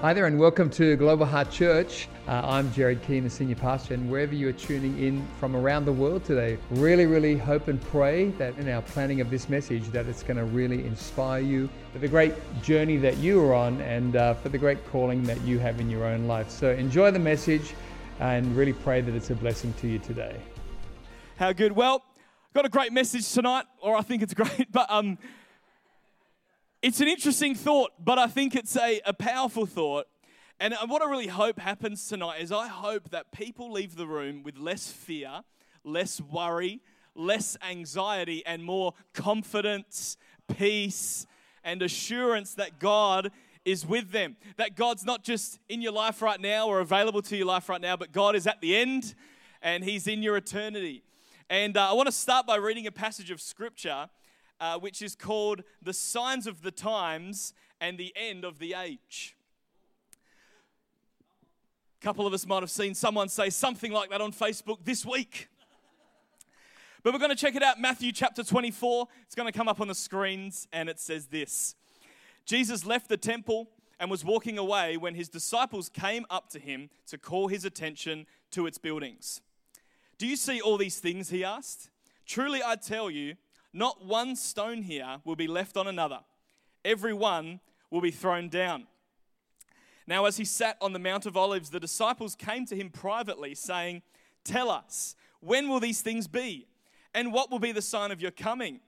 Hi there, and welcome to Global Heart Church. Uh, I'm Jared Keane, the senior pastor, and wherever you are tuning in from around the world today, really, really hope and pray that in our planning of this message, that it's going to really inspire you for the great journey that you are on and uh, for the great calling that you have in your own life. So enjoy the message and really pray that it's a blessing to you today. How good? Well, got a great message tonight, or I think it's great, but um, it's an interesting thought, but I think it's a, a powerful thought. And what I really hope happens tonight is I hope that people leave the room with less fear, less worry, less anxiety, and more confidence, peace, and assurance that God is with them. That God's not just in your life right now or available to your life right now, but God is at the end and He's in your eternity. And uh, I want to start by reading a passage of Scripture uh, which is called The Signs of the Times and the End of the Age. A couple of us might have seen someone say something like that on Facebook this week. But we're going to check it out Matthew chapter 24. It's going to come up on the screens, and it says this Jesus left the temple and was walking away when his disciples came up to him to call his attention to its buildings. Do you see all these things? He asked. Truly, I tell you, not one stone here will be left on another, every one will be thrown down. Now, as he sat on the Mount of Olives, the disciples came to him privately, saying, Tell us, when will these things be? And what will be the sign of your coming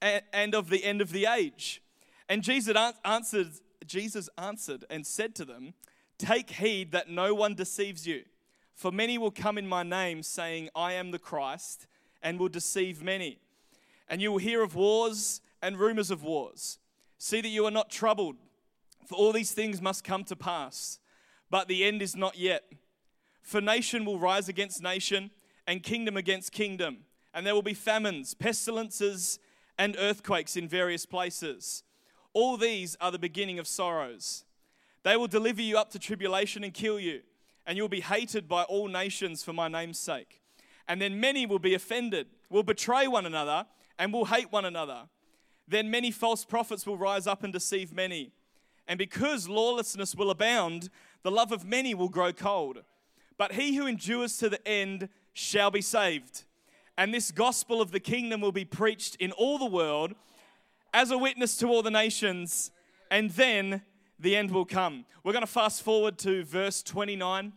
and of the end of the age? And Jesus answered, Jesus answered and said to them, Take heed that no one deceives you. For many will come in my name, saying, I am the Christ, and will deceive many. And you will hear of wars and rumors of wars. See that you are not troubled, for all these things must come to pass, but the end is not yet. For nation will rise against nation, and kingdom against kingdom, and there will be famines, pestilences, and earthquakes in various places. All these are the beginning of sorrows. They will deliver you up to tribulation and kill you, and you will be hated by all nations for my name's sake. And then many will be offended, will betray one another and will hate one another. Then many false prophets will rise up and deceive many. And because lawlessness will abound, the love of many will grow cold. But he who endures to the end shall be saved. And this gospel of the kingdom will be preached in all the world as a witness to all the nations, and then the end will come. We're going to fast forward to verse 29,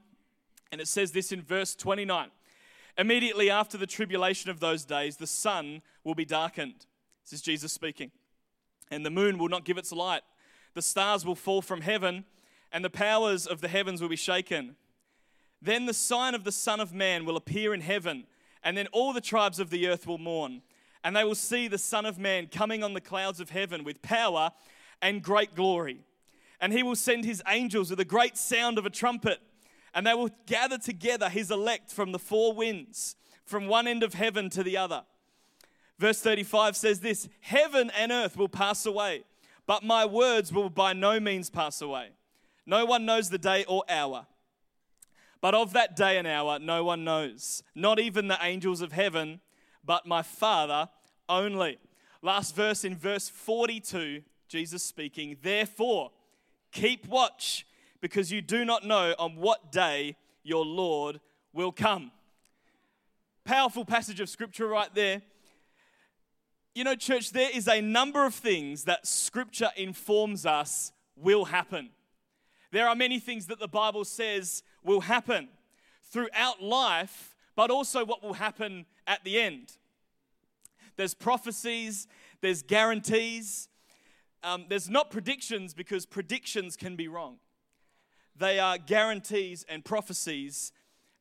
and it says this in verse 29 Immediately after the tribulation of those days, the sun will be darkened. This is Jesus speaking. And the moon will not give its light. The stars will fall from heaven, and the powers of the heavens will be shaken. Then the sign of the Son of Man will appear in heaven, and then all the tribes of the earth will mourn. And they will see the Son of Man coming on the clouds of heaven with power and great glory. And he will send his angels with a great sound of a trumpet and they will gather together his elect from the four winds, from one end of heaven to the other. Verse 35 says this Heaven and earth will pass away, but my words will by no means pass away. No one knows the day or hour. But of that day and hour, no one knows, not even the angels of heaven, but my Father only. Last verse in verse 42, Jesus speaking, Therefore, keep watch because you do not know on what day your Lord will come. Powerful passage of scripture right there. You know, church, there is a number of things that scripture informs us will happen. There are many things that the Bible says will happen throughout life, but also what will happen at the end. There's prophecies, there's guarantees, um, there's not predictions because predictions can be wrong. They are guarantees and prophecies,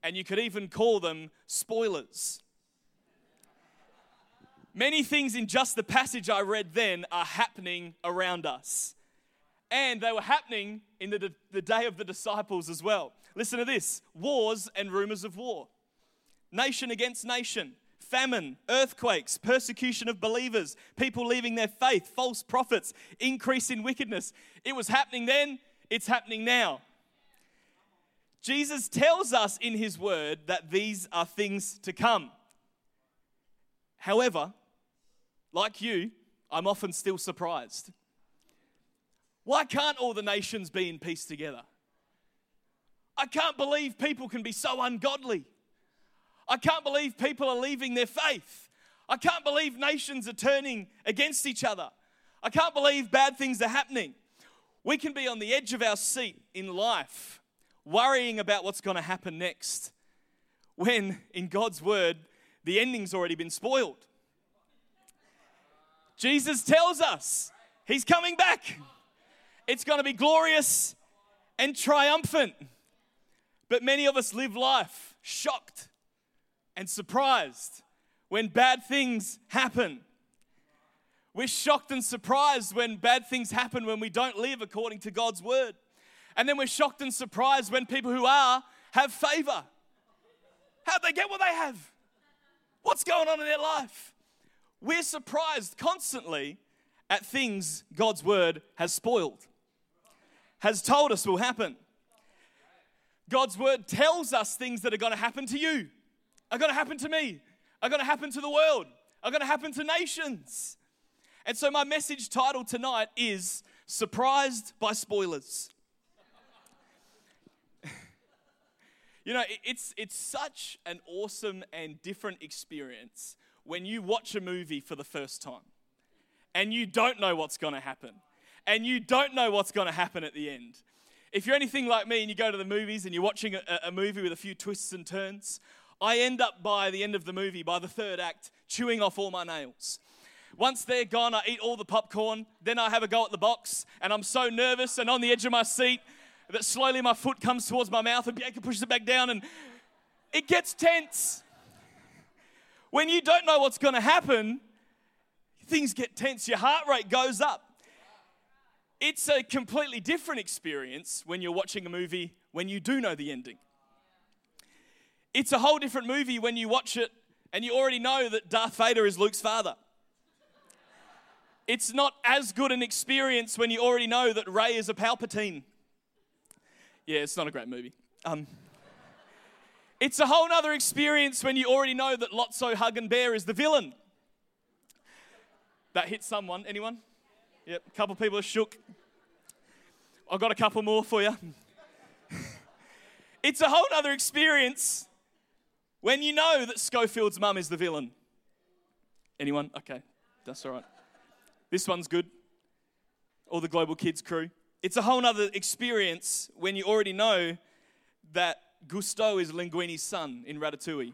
and you could even call them spoilers. Many things in just the passage I read then are happening around us. And they were happening in the, the day of the disciples as well. Listen to this wars and rumors of war, nation against nation, famine, earthquakes, persecution of believers, people leaving their faith, false prophets, increase in wickedness. It was happening then, it's happening now. Jesus tells us in his word that these are things to come. However, like you, I'm often still surprised. Why can't all the nations be in peace together? I can't believe people can be so ungodly. I can't believe people are leaving their faith. I can't believe nations are turning against each other. I can't believe bad things are happening. We can be on the edge of our seat in life, worrying about what's going to happen next, when in God's word, the ending's already been spoiled. Jesus tells us he's coming back. It's going to be glorious and triumphant. But many of us live life shocked and surprised when bad things happen. We're shocked and surprised when bad things happen when we don't live according to God's word. And then we're shocked and surprised when people who are have favor. How'd they get what they have? What's going on in their life? We're surprised constantly at things God's word has spoiled, has told us will happen. God's word tells us things that are going to happen to you, are going to happen to me, are going to happen to the world, are going to happen to nations. And so, my message title tonight is Surprised by Spoilers. You know, it's, it's such an awesome and different experience when you watch a movie for the first time and you don't know what's going to happen and you don't know what's going to happen at the end. If you're anything like me and you go to the movies and you're watching a, a, movie with a few twists and turns, I end up by the end of the movie, by the third act, chewing off all my nails. Once they're gone, I eat all the popcorn, then I have a go at the box, and I'm so nervous and on the edge of my seat that slowly my foot comes towards my mouth and Bianca pushes it back down, and it gets tense. When you don't know what's going to happen, things get tense, your heart rate goes up. It's a completely different experience when you're watching a movie when you do know the ending. It's a whole different movie when you watch it and you already know that Darth Vader is Luke's father. It's not as good an experience when you already know that Rey is a Palpatine. Yeah, it's not a great movie. Um, it's a whole other experience when you already know that Lotso Huggin' Bear is the villain. That hit someone. Anyone? Yep, a couple people are shook. I've got a couple more for you. it's a whole other experience when you know that Schofield's mum is the villain. Anyone? Okay, that's all right. This one's good. All the Global Kids crew. It's a whole other experience when you already know that Gusteau is Linguini's son in Ratatouille.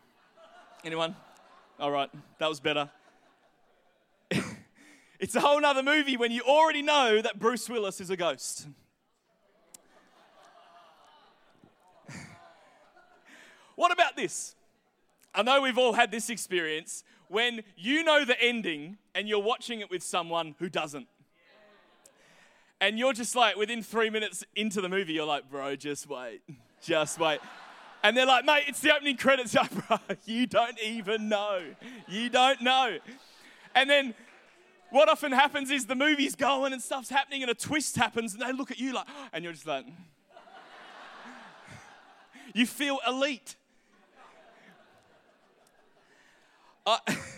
Anyone? All right, that was better. it's a whole nother movie when you already know that Bruce Willis is a ghost. what about this? I know we've all had this experience when you know the ending and you're watching it with someone who doesn't. And you're just like, within three minutes into the movie, you're like, bro, just wait. Just wait. And they're like, mate, it's the opening credits. Like, bro, you don't even know. You don't know. And then what often happens is the movie's going and stuff's happening and a twist happens and they look at you like, and you're just like, you feel elite. I,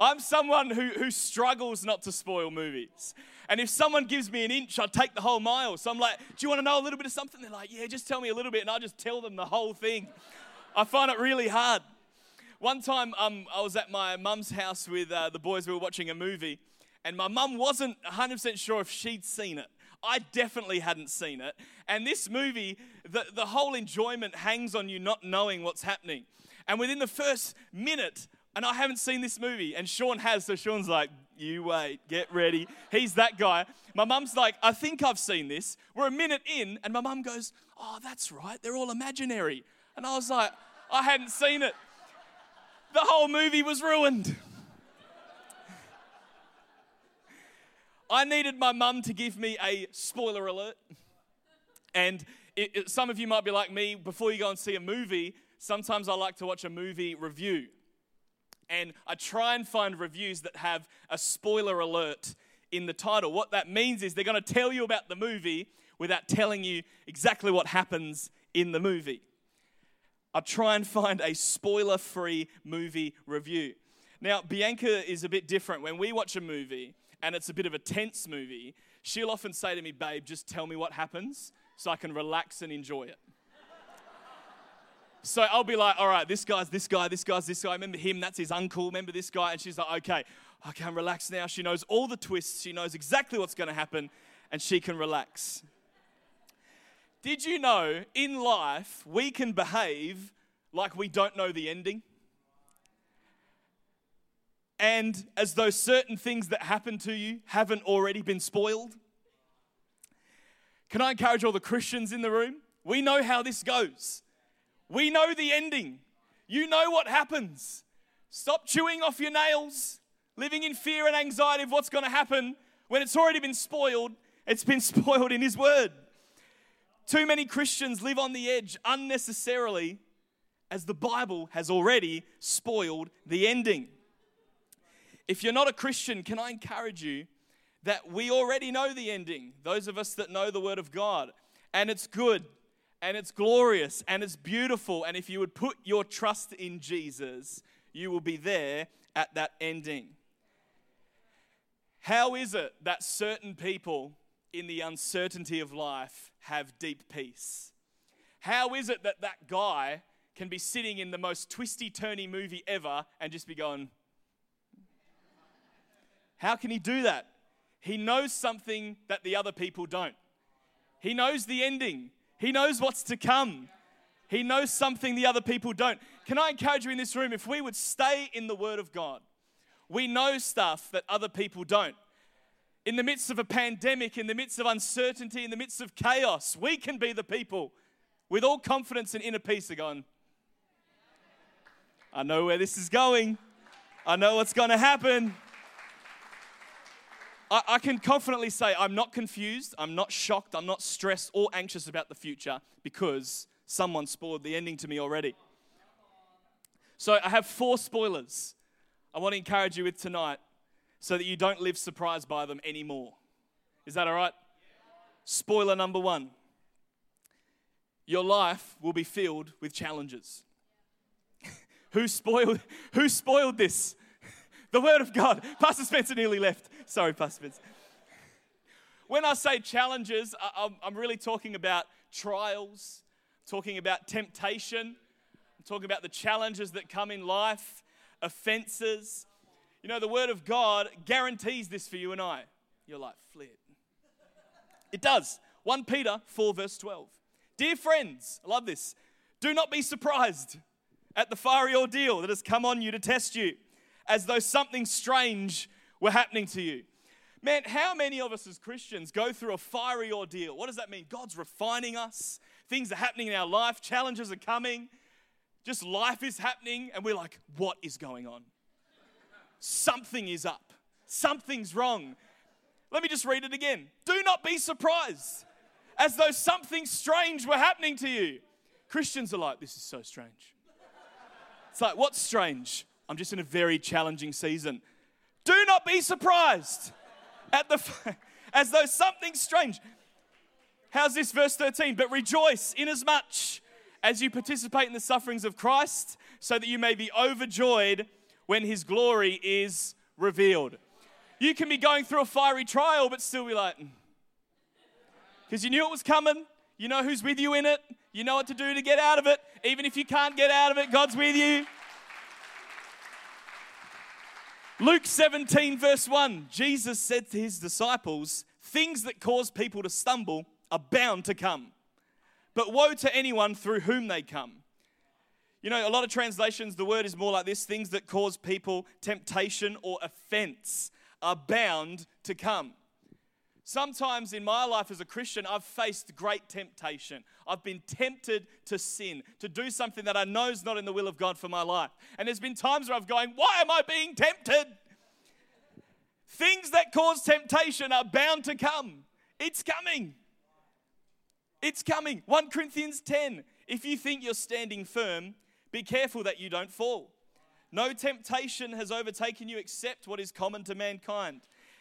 I'm someone who, who struggles not to spoil movies. And if someone gives me an inch, I'll take the whole mile. So I'm like, Do you want to know a little bit of something? They're like, Yeah, just tell me a little bit. And I just tell them the whole thing. I find it really hard. One time um, I was at my mum's house with uh, the boys, we were watching a movie, and my mum wasn't 100% sure if she'd seen it. I definitely hadn't seen it. And this movie, the, the whole enjoyment hangs on you not knowing what's happening. And within the first minute, and I haven't seen this movie, and Sean has, so Sean's like, you wait, get ready. He's that guy. My mum's like, I think I've seen this. We're a minute in, and my mum goes, Oh, that's right, they're all imaginary. And I was like, I hadn't seen it. The whole movie was ruined. I needed my mum to give me a spoiler alert. And it, it, some of you might be like me, before you go and see a movie, sometimes I like to watch a movie review and I try and find reviews that have a spoiler alert in the title. What that means is they're going to tell you about the movie without telling you exactly what happens in the movie. I try and find a spoiler free movie review. Now, Bianca is a bit different. When we watch a movie and it's a bit of a tense movie, she'll often say to me, Babe, just tell me what happens so I can relax and enjoy it. So I'll be like, all right, this guy's this guy, this guy's this guy. Remember him? That's his uncle. Remember this guy? And she's like, okay, I can relax now. She knows all the twists. She knows exactly what's going to happen, and she can relax. Did you know in life we can behave like we don't know the ending? And as though certain things that happen to you haven't already been spoiled? Can I encourage all the Christians in the room? We know how this goes. We know the ending. You know what happens. Stop chewing off your nails, living in fear and anxiety of what's going to happen when it's already been spoiled. It's been spoiled in His Word. Too many Christians live on the edge unnecessarily as the Bible has already spoiled the ending. If you're not a Christian, can I encourage you that we already know the ending? Those of us that know the Word of God, and it's good, and it's glorious, and it's beautiful. And if you would put your trust in Jesus, you will be there at that ending. How is it that certain people in the uncertainty of life have deep peace? How is it that that guy can be sitting in the most twisty turny movie ever and just be going, How can he do that? He knows something that the other people don't. He knows the ending, he knows what's to come. He knows something the other people don't. Can I encourage you in this room? If we would stay in the Word of God, we know stuff that other people don't in the midst of a pandemic, in the midst of uncertainty, in the midst of chaos, we can be the people with all confidence and inner peace are going, I know where this is going. I know what's going to happen. I, I, can confidently say I'm not confused, I'm not shocked, I'm not stressed or anxious about the future because someone spoiled the ending to me already. So I have four spoilers I want to encourage you with tonight so that you don't live surprised by them anymore. Is that all right? Spoiler number one your life will be filled with challenges. who, spoiled, who spoiled this? the Word of God. Pastor Spencer nearly left. Sorry, Pastor Spencer. When I say challenges, I'm really talking about trials, talking about temptation, I'm talking about the challenges that come in life, offenses, you know, the Word of God guarantees this for you and I. You're like, flit. It does. 1 Peter 4, verse 12. Dear friends, I love this. Do not be surprised at the fiery ordeal that has come on you to test you, as though something strange were happening to you. Man, how many of us as Christians go through a fiery ordeal? What does that mean? God's refining us, things are happening in our life, challenges are coming, just life is happening, and we're like, what is going on? something is up, something's wrong. Let me just read it again. Do not be surprised as though something strange were happening to you. Christians are like, this is so strange. It's like, what's strange? I'm just in a very challenging season. Do not be surprised at the as though something strange. How's this verse 13? But rejoice inasmuch as much as you participate in the sufferings of Christ, so that you may be overjoyed when his glory is revealed. You can be going through a fiery trial, but still be like, because mm. you knew it was coming. You know who's with you in it. You know what to do to get out of it. Even if you can't get out of it, God's with you. Luke 17, verse 1, Jesus said to his disciples, Things that cause people to stumble are bound to come. But woe to anyone through whom they come. You know, a lot of translations, the word is more like this things that cause people temptation or offense are bound to come. Sometimes in my life as a Christian, I've faced great temptation. I've been tempted to sin, to do something that I know is not in the will of God for my life. And there's been times where I've going, why am I being tempted? Things that cause temptation are bound to come. It's coming. It's coming. 1 Corinthians 10. If you think you're standing firm, be careful that you don't fall. No temptation has overtaken you except what is common to mankind.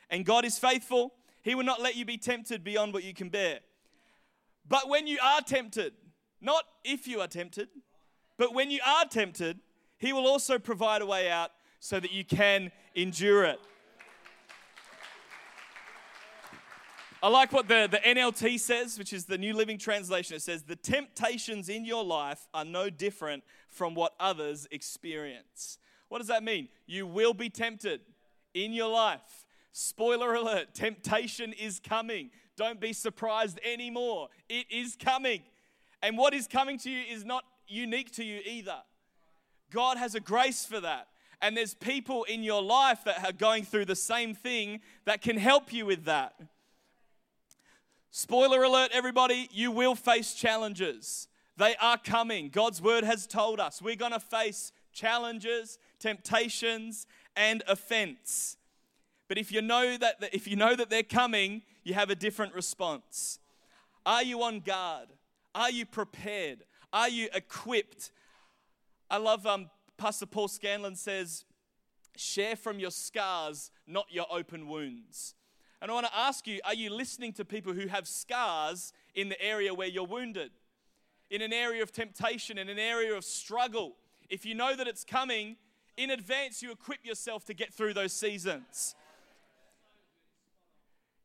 And God is faithful. He will not let you be tempted beyond what you can bear. But when you are tempted, not if you are tempted, but when you are tempted, He will also provide a way out so that you can endure it. I like what the, the NLT says, which is the New Living Translation. It says, The temptations in your life are no different from what others experience. What does that mean? You will be tempted in your life. Spoiler alert temptation is coming. Don't be surprised anymore. It is coming. And what is coming to you is not unique to you either. God has a grace for that. And there's people in your life that are going through the same thing that can help you with that. Spoiler alert, everybody, you will face challenges. They are coming. God's word has told us we're going to face challenges, temptations, and offense. But if you know that if you know that they're coming, you have a different response. Are you on guard? Are you prepared? Are you equipped? I love um, Pastor Paul Scanlon says, share from your scars, not your open wounds. And I want to ask you, are you listening to people who have scars in the area where you're wounded? In an area of temptation, in an area of struggle? If you know that it's coming, in advance you equip yourself to get through those seasons.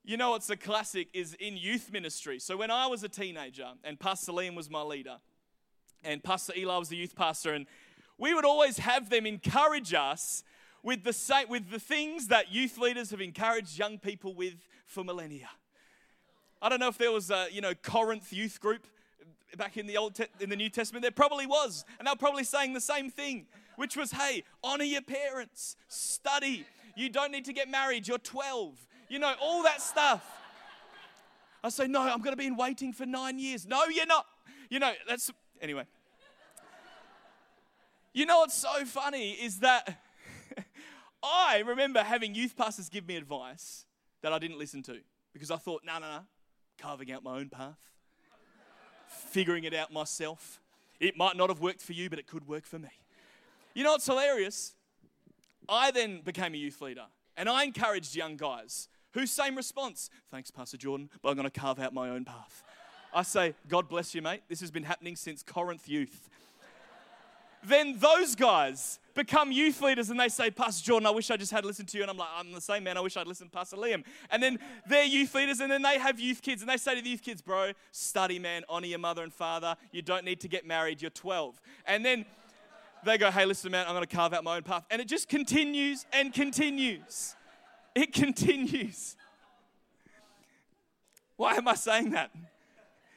You know what's a classic is in youth ministry. So when I was a teenager and Pastor Liam was my leader, and Pastor Eli was the youth pastor, and we would always have them encourage us with the, same, with the things that youth leaders have encouraged young people with for millennia. I don't know if there was a you know Corinth youth group back in the old te- in the New Testament. There probably was, and they were probably saying the same thing, which was, "Hey, honor your parents, study. You don't need to get married. You're 12 you know, all that stuff. I say, no, I'm going to be in waiting for nine years. No, you're not. You know, that's, anyway. You know what's so funny is that I remember having youth pastors give me advice that I didn't listen to because I thought, no, no, no, carving out my own path, figuring it out myself. It might not have worked for you, but it could work for me. You know what's hilarious? I then became a youth leader and I encouraged young guys Whose same response? Thanks, Pastor Jordan, but I'm going to carve out my own path. I say, God bless you, mate. This has been happening since Corinth Youth. then those guys become youth leaders and they say, Pastor Jordan, I wish I just had listened to you. And I'm like, I'm the same man. I wish I'd listened to Pastor Liam. And then they're youth leaders and then they have youth kids and they say to the youth kids, bro, study, man, honor your mother and father. You don't need to get married. You're 12. And then they go, hey, listen, man, I'm going to carve out my own path. And it just continues and continues. It continues. Why am I saying that?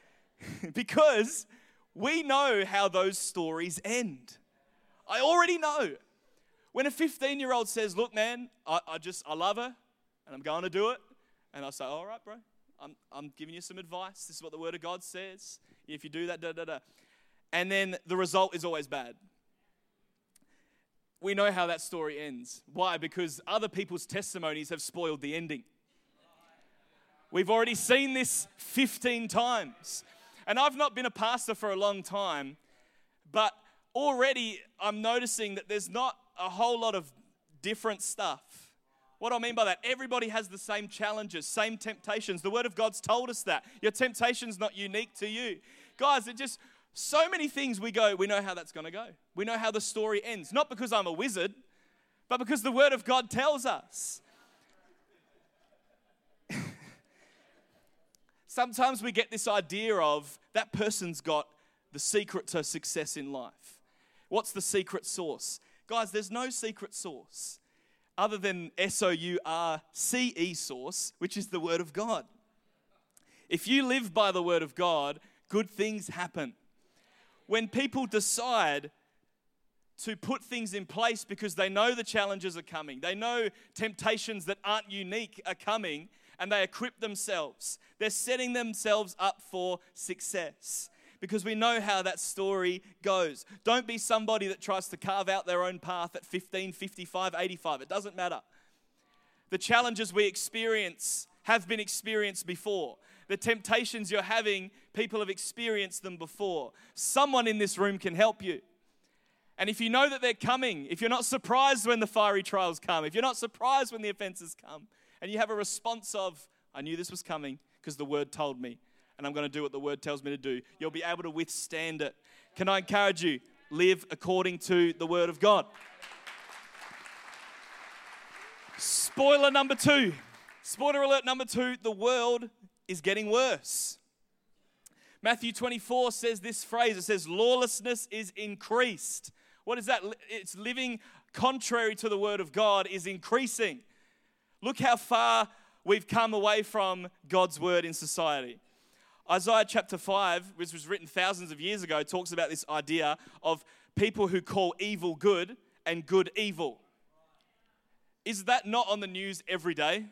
because we know how those stories end. I already know. When a 15 year old says, Look, man, I, I, just, I love her and I'm going to do it. And I say, All right, bro, I'm, I'm giving you some advice. This is what the Word of God says. If you do that, da da da. And then the result is always bad we know how that story ends. Why? Because other people's testimonies have spoiled the ending. We've already seen this 15 times. And I've not been a pastor for a long time, but already I'm noticing that there's not a whole lot of different stuff. What I mean by that? Everybody has the same challenges, same temptations. The Word of God's told us that. Your temptation's not unique to you. Guys, it just so many things we go, we know how that's going to go. We know how the story ends. Not because I'm a wizard, but because the Word of God tells us. Sometimes we get this idea of that person's got the secret to success in life. What's the secret source? Guys, there's no secret source other than S O U R C E source, which is the Word of God. If you live by the Word of God, good things happen when people decide to put things in place because they know the challenges are coming, they know temptations that aren't unique are coming, and they equip themselves. They're setting themselves up for success because we know how that story goes. Don't be somebody that tries to carve out their own path at 15, 55, 85. It doesn't matter. The challenges we experience have been experienced before. The temptations you're having, people have experienced them before. Someone in this room can help you. And if you know that they're coming, if you're not surprised when the fiery trials come, if you're not surprised when the offenses come, and you have a response of, I knew this was coming because the word told me, and I'm going to do what the word tells me to do, you'll be able to withstand it. Can I encourage you? Live according to the word of God. Spoiler number two. Spoiler alert number two the world is getting worse. Matthew 24 says this phrase it says, lawlessness is increased. What is that? It's living contrary to the word of God is increasing. Look how far we've come away from God's word in society. Isaiah chapter 5, which was written thousands of years ago, talks about this idea of people who call evil good and good evil. Is that not on the news every day?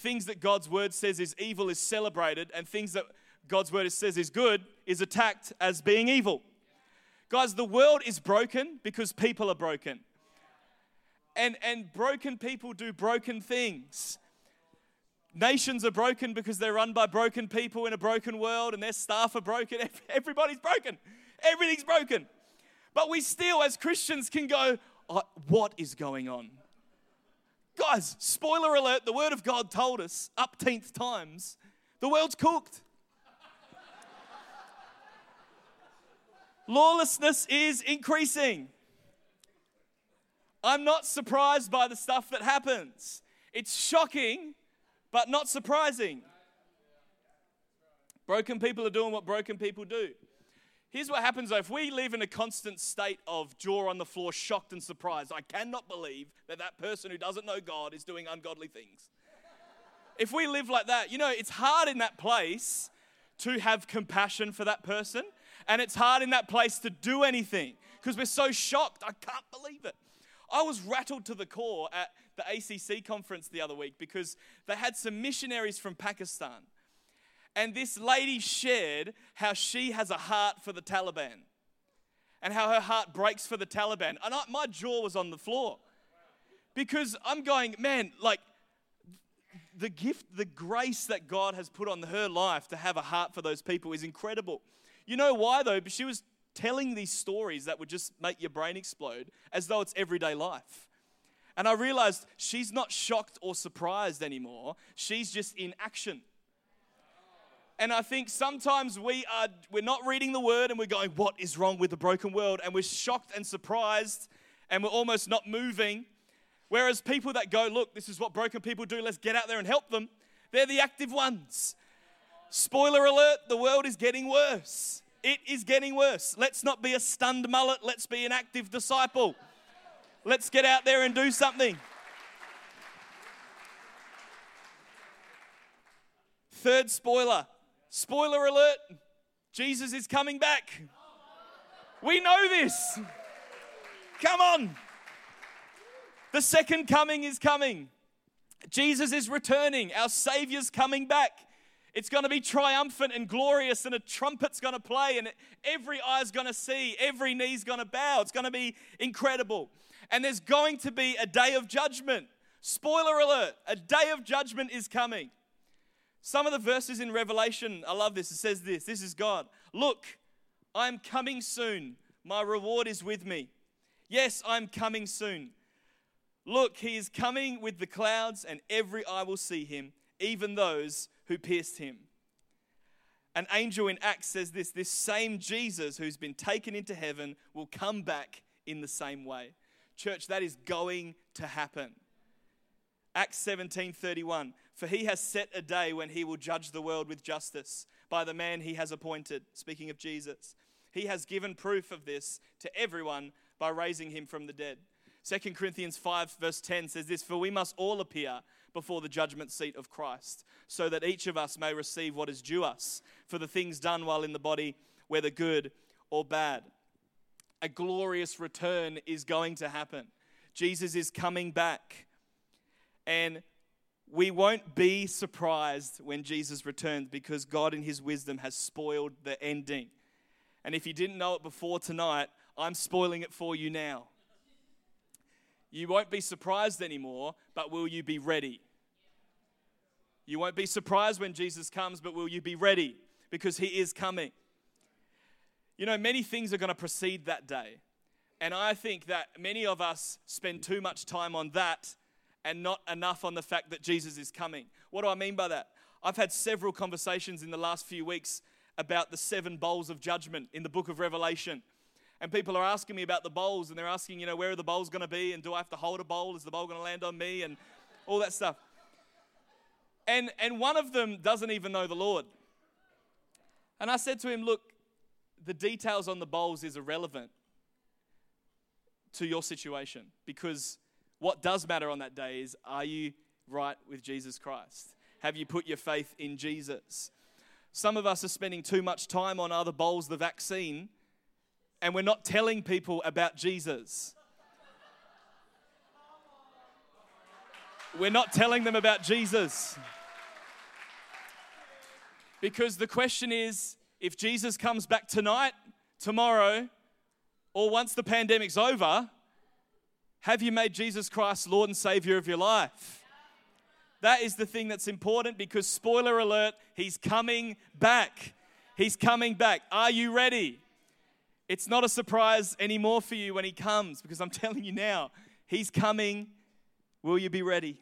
Things that God's word says is evil is celebrated, and things that God's word says is good is attacked as being evil. Guys, the world is broken because people are broken. And, and broken people do broken things. Nations are broken because they're run by broken people in a broken world, and their staff are broken. Everybody's broken. Everything's broken. But we still, as Christians, can go, oh, What is going on? Guys, spoiler alert, the Word of God told us upteenth times the world's cooked. Lawlessness is increasing. I'm not surprised by the stuff that happens. It's shocking, but not surprising. Broken people are doing what broken people do. Here's what happens though if we live in a constant state of jaw on the floor, shocked and surprised, I cannot believe that that person who doesn't know God is doing ungodly things. If we live like that, you know, it's hard in that place to have compassion for that person and it's hard in that place to do anything because we're so shocked. I can't believe it. I was rattled to the core at the ACC conference the other week because they had some missionaries from Pakistan. And this lady shared how she has a heart for the Taliban and how her heart breaks for the Taliban. And I, my jaw was on the floor because I'm going, man, like the gift, the grace that God has put on her life to have a heart for those people is incredible. You know why, though? But she was telling these stories that would just make your brain explode as though it's everyday life. And I realized she's not shocked or surprised anymore. She's just in action. And I think sometimes we are we're not reading the word and we're going, what is wrong with the broken world? And we're shocked and surprised and we're almost not moving. Whereas people that go, look, this is what broken people do, let's get out there and help them, they're the active ones. Spoiler alert, the world is getting worse. It is getting worse. Let's not be a stunned mullet, let's be an active disciple. Let's get out there and do something. Third spoiler. Spoiler alert Jesus is coming back. We know this. Come on. The second coming is coming. Jesus is returning. Our Savior's coming back. It's going to be triumphant and glorious, and a trumpet's going to play, and every eye's going to see, every knee's going to bow. It's going to be incredible. And there's going to be a day of judgment. Spoiler alert a day of judgment is coming. Some of the verses in Revelation, I love this. It says this This is God. Look, I'm coming soon. My reward is with me. Yes, I'm coming soon. Look, he is coming with the clouds, and every eye will see him, even those who pierced him. An angel in Acts says this this same Jesus who's been taken into heaven will come back in the same way. Church, that is going to happen. Acts 17 31. For he has set a day when he will judge the world with justice by the man he has appointed. Speaking of Jesus, he has given proof of this to everyone by raising him from the dead. 2 Corinthians 5, verse 10 says this For we must all appear before the judgment seat of Christ, so that each of us may receive what is due us for the things done while in the body, whether good or bad. A glorious return is going to happen. Jesus is coming back. And we won't be surprised when Jesus returns because God, in His wisdom, has spoiled the ending. And if you didn't know it before tonight, I'm spoiling it for you now. You won't be surprised anymore, but will you be ready? You won't be surprised when Jesus comes, but will you be ready? Because he is coming. You know, many things are going to precede that day. And I think that many of us spend too much time on that and not enough on the fact that Jesus is coming. What do I mean by that? I've had several conversations in the last few weeks about the seven bowls of judgment in the book of Revelation. And people are asking me about the bowls, and they're asking, you know, where are the bowls going to be? And do I have to hold a bowl? Is the bowl going to land on me? And all that stuff. And, and one of them doesn't even know the Lord. And I said to him, Look, the details on the bowls is irrelevant to your situation because what does matter on that day is are you right with Jesus Christ? Have you put your faith in Jesus? Some of us are spending too much time on other bowls, the vaccine, and we're not telling people about Jesus. We're not telling them about Jesus. Because the question is if Jesus comes back tonight, tomorrow, or once the pandemic's over, have you made Jesus Christ Lord and Savior of your life? That is the thing that's important because, spoiler alert, He's coming back. He's coming back. Are you ready? It's not a surprise anymore for you when He comes because I'm telling you now, He's coming. Will you be ready?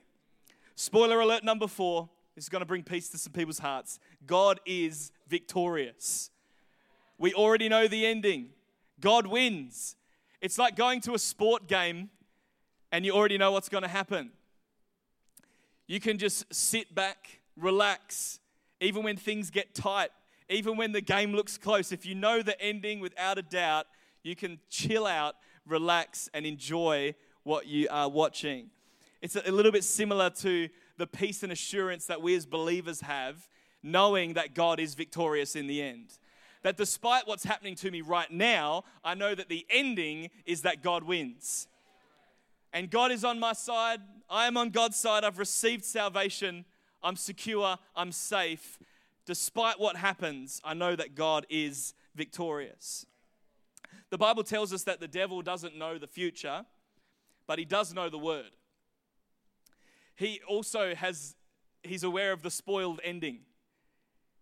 Spoiler alert number four this is going to bring peace to some people's hearts. God is victorious. We already know the ending. God wins. It's like going to a sport game and you already know what's going to happen. You can just sit back, relax, even when things get tight, even when the game looks close. If you know the ending without a doubt, you can chill out, relax, and enjoy what you are watching. It's a little bit similar to the peace and assurance that we as believers have, knowing that God is victorious in the end. That despite what's happening to me right now, I know that the ending is that God wins. And God is on my side. I am on God's side. I've received salvation. I'm secure. I'm safe. Despite what happens, I know that God is victorious. The Bible tells us that the devil doesn't know the future, but he does know the word. He also has, he's aware of the spoiled ending.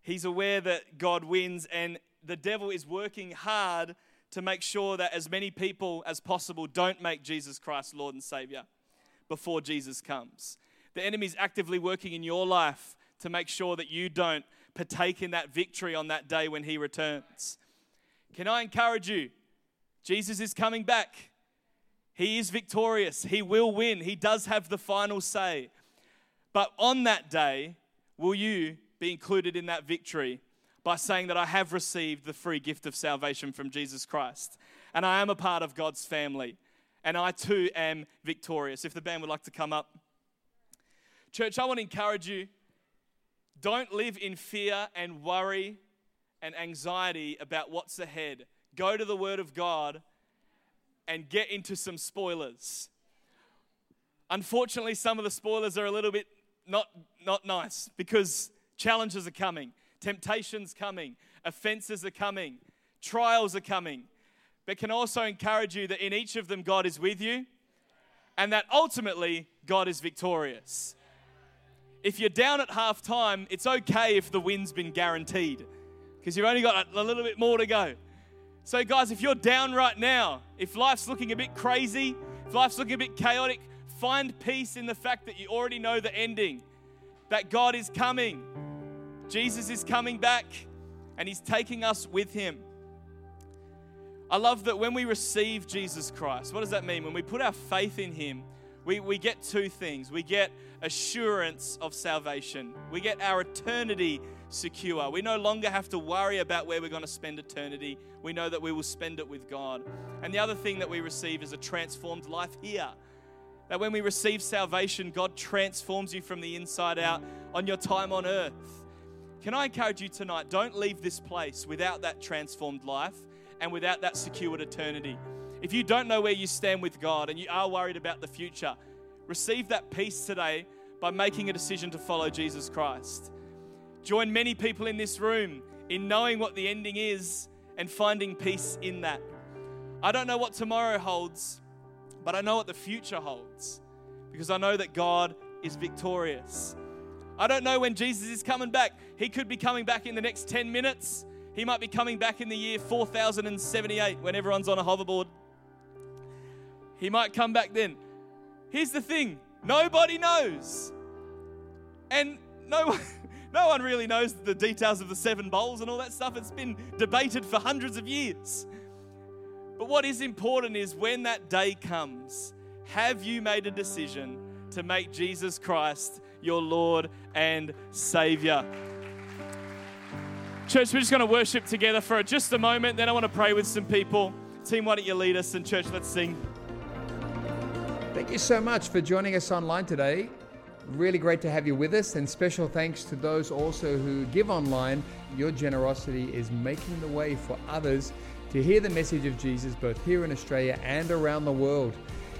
He's aware that God wins, and the devil is working hard to make sure that as many people as possible don't make Jesus Christ Lord and Savior before Jesus comes. The enemy is actively working in your life to make sure that you don't partake in that victory on that day when he returns. Can I encourage you? Jesus is coming back. He is victorious. He will win. He does have the final say. But on that day, will you be included in that victory by saying that I have received the free gift of salvation from Jesus Christ. And I am a part of God's family. And I too am victorious. If the band would like to come up. Church, I want to encourage you don't live in fear and worry and anxiety about what's ahead. Go to the Word of God and get into some spoilers. Unfortunately, some of the spoilers are a little bit not, not nice because challenges are coming. Temptations coming, offenses are coming, trials are coming. But can also encourage you that in each of them, God is with you and that ultimately God is victorious. If you're down at half time, it's okay if the win's been guaranteed because you've only got a little bit more to go. So, guys, if you're down right now, if life's looking a bit crazy, if life's looking a bit chaotic, find peace in the fact that you already know the ending, that God is coming Jesus is coming back and he's taking us with him. I love that when we receive Jesus Christ, what does that mean? When we put our faith in him, we, we get two things. We get assurance of salvation, we get our eternity secure. We no longer have to worry about where we're going to spend eternity. We know that we will spend it with God. And the other thing that we receive is a transformed life here. That when we receive salvation, God transforms you from the inside out on your time on earth. Can I encourage you tonight? Don't leave this place without that transformed life and without that secured eternity. If you don't know where you stand with God and you are worried about the future, receive that peace today by making a decision to follow Jesus Christ. Join many people in this room in knowing what the ending is and finding peace in that. I don't know what tomorrow holds, but I know what the future holds because I know that God is victorious. I don't know when Jesus is coming back. He could be coming back in the next 10 minutes. He might be coming back in the year 4078 when everyone's on a hoverboard. He might come back then. Here's the thing nobody knows. And no one, no one really knows the details of the seven bowls and all that stuff. It's been debated for hundreds of years. But what is important is when that day comes, have you made a decision to make Jesus Christ your Lord and Savior. Church, we're just going to worship together for just a moment. Then I want to pray with some people. Team, why don't you lead us? And church, let's sing. Thank you so much for joining us online today. Really great to have you with us, and special thanks to those also who give online. Your generosity is making the way for others to hear the message of Jesus both here in Australia and around the world.